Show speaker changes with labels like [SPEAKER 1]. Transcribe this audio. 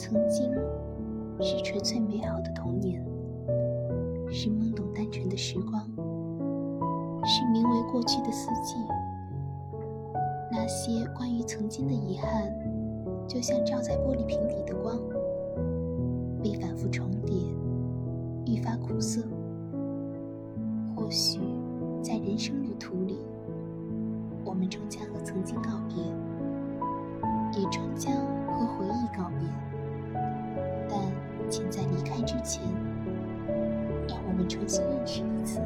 [SPEAKER 1] 曾经是纯粹美好的童年，是懵懂单纯的时光，是名为过去的四季。那些关于曾经的遗憾，就像照在玻璃瓶里的光，被反复重叠，愈发苦涩。或许，在人生旅途里，我们终将和曾经告别，请在离开之前，让我们重新认识一次。